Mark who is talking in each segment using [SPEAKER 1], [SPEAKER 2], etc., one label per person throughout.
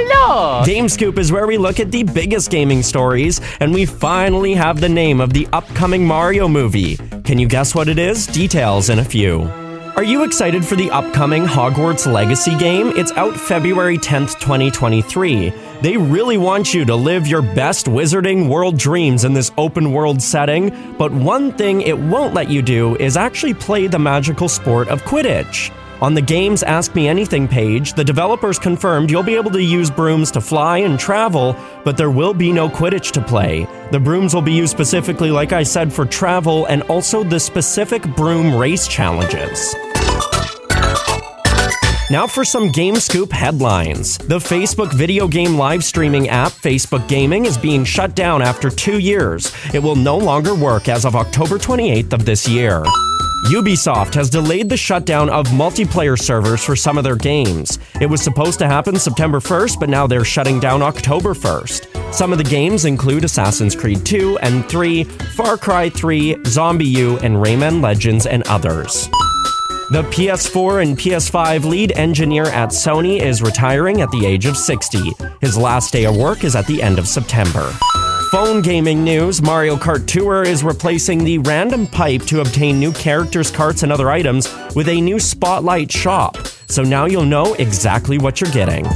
[SPEAKER 1] Hello!
[SPEAKER 2] Game Scoop is where we look at the biggest gaming stories, and we finally have the name of the upcoming Mario movie. Can you guess what it is? Details in a few. Are you excited for the upcoming Hogwarts Legacy game? It's out February 10th, 2023. They really want you to live your best wizarding world dreams in this open world setting, but one thing it won't let you do is actually play the magical sport of Quidditch. On the game's Ask Me Anything page, the developers confirmed you'll be able to use brooms to fly and travel, but there will be no Quidditch to play. The brooms will be used specifically, like I said, for travel and also the specific broom race challenges. Now for some Game Scoop headlines. The Facebook video game live streaming app Facebook Gaming is being shut down after two years. It will no longer work as of October 28th of this year. Ubisoft has delayed the shutdown of multiplayer servers for some of their games. It was supposed to happen September 1st, but now they're shutting down October 1st. Some of the games include Assassin's Creed 2 and 3, Far Cry 3, ZombiU, and Rayman Legends, and others. The PS4 and PS5 lead engineer at Sony is retiring at the age of 60. His last day of work is at the end of September. Phone gaming news Mario Kart Tour is replacing the random pipe to obtain new characters, carts, and other items with a new Spotlight shop. So now you'll know exactly what you're getting.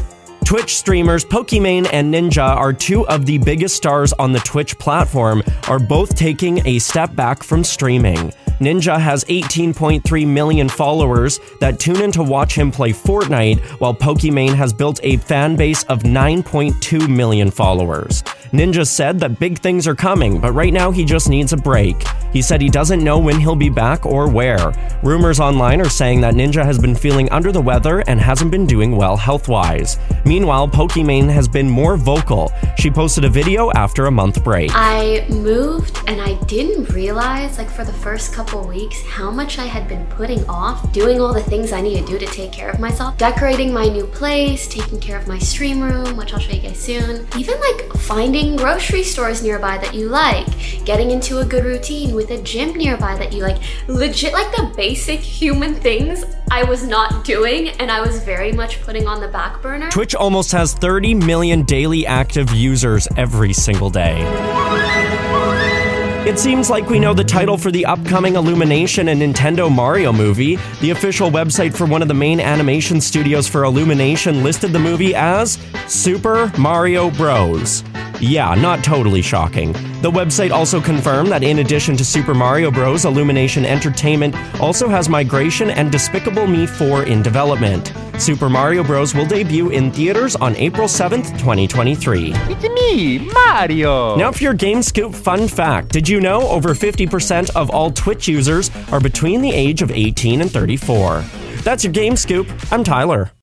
[SPEAKER 2] Twitch streamers Pokimane and Ninja are two of the biggest stars on the Twitch platform, are both taking a step back from streaming. Ninja has 18.3 million followers that tune in to watch him play Fortnite, while Pokimane has built a fan base of 9.2 million followers. Ninja said that big things are coming, but right now he just needs a break. He said he doesn't know when he'll be back or where. Rumors online are saying that Ninja has been feeling under the weather and hasn't been doing well health wise. Meanwhile, Pokimane has been more vocal. She posted a video after a month break.
[SPEAKER 3] I moved and I didn't realize, like, for the first couple weeks, how much I had been putting off doing all the things I need to do to take care of myself. Decorating my new place, taking care of my stream room, which I'll show you guys soon. Even like finding grocery stores nearby that you like, getting into a good routine with a gym nearby that you like. Legit, like the basic human things I was not doing and I was very much putting on the back burner.
[SPEAKER 2] Twitch almost has 30 million daily active users every single day. It seems like we know the title for the upcoming Illumination and Nintendo Mario movie. The official website for one of the main animation studios for Illumination listed the movie as Super Mario Bros. Yeah, not totally shocking. The website also confirmed that in addition to Super Mario Bros., Illumination Entertainment also has Migration and Despicable Me 4 in development. Super Mario Bros. will debut in theaters on April 7th, 2023.
[SPEAKER 1] It's me, Mario!
[SPEAKER 2] Now, for your Game Scoop fun fact, did you know over 50% of all Twitch users are between the age of 18 and 34? That's your Game Scoop. I'm Tyler.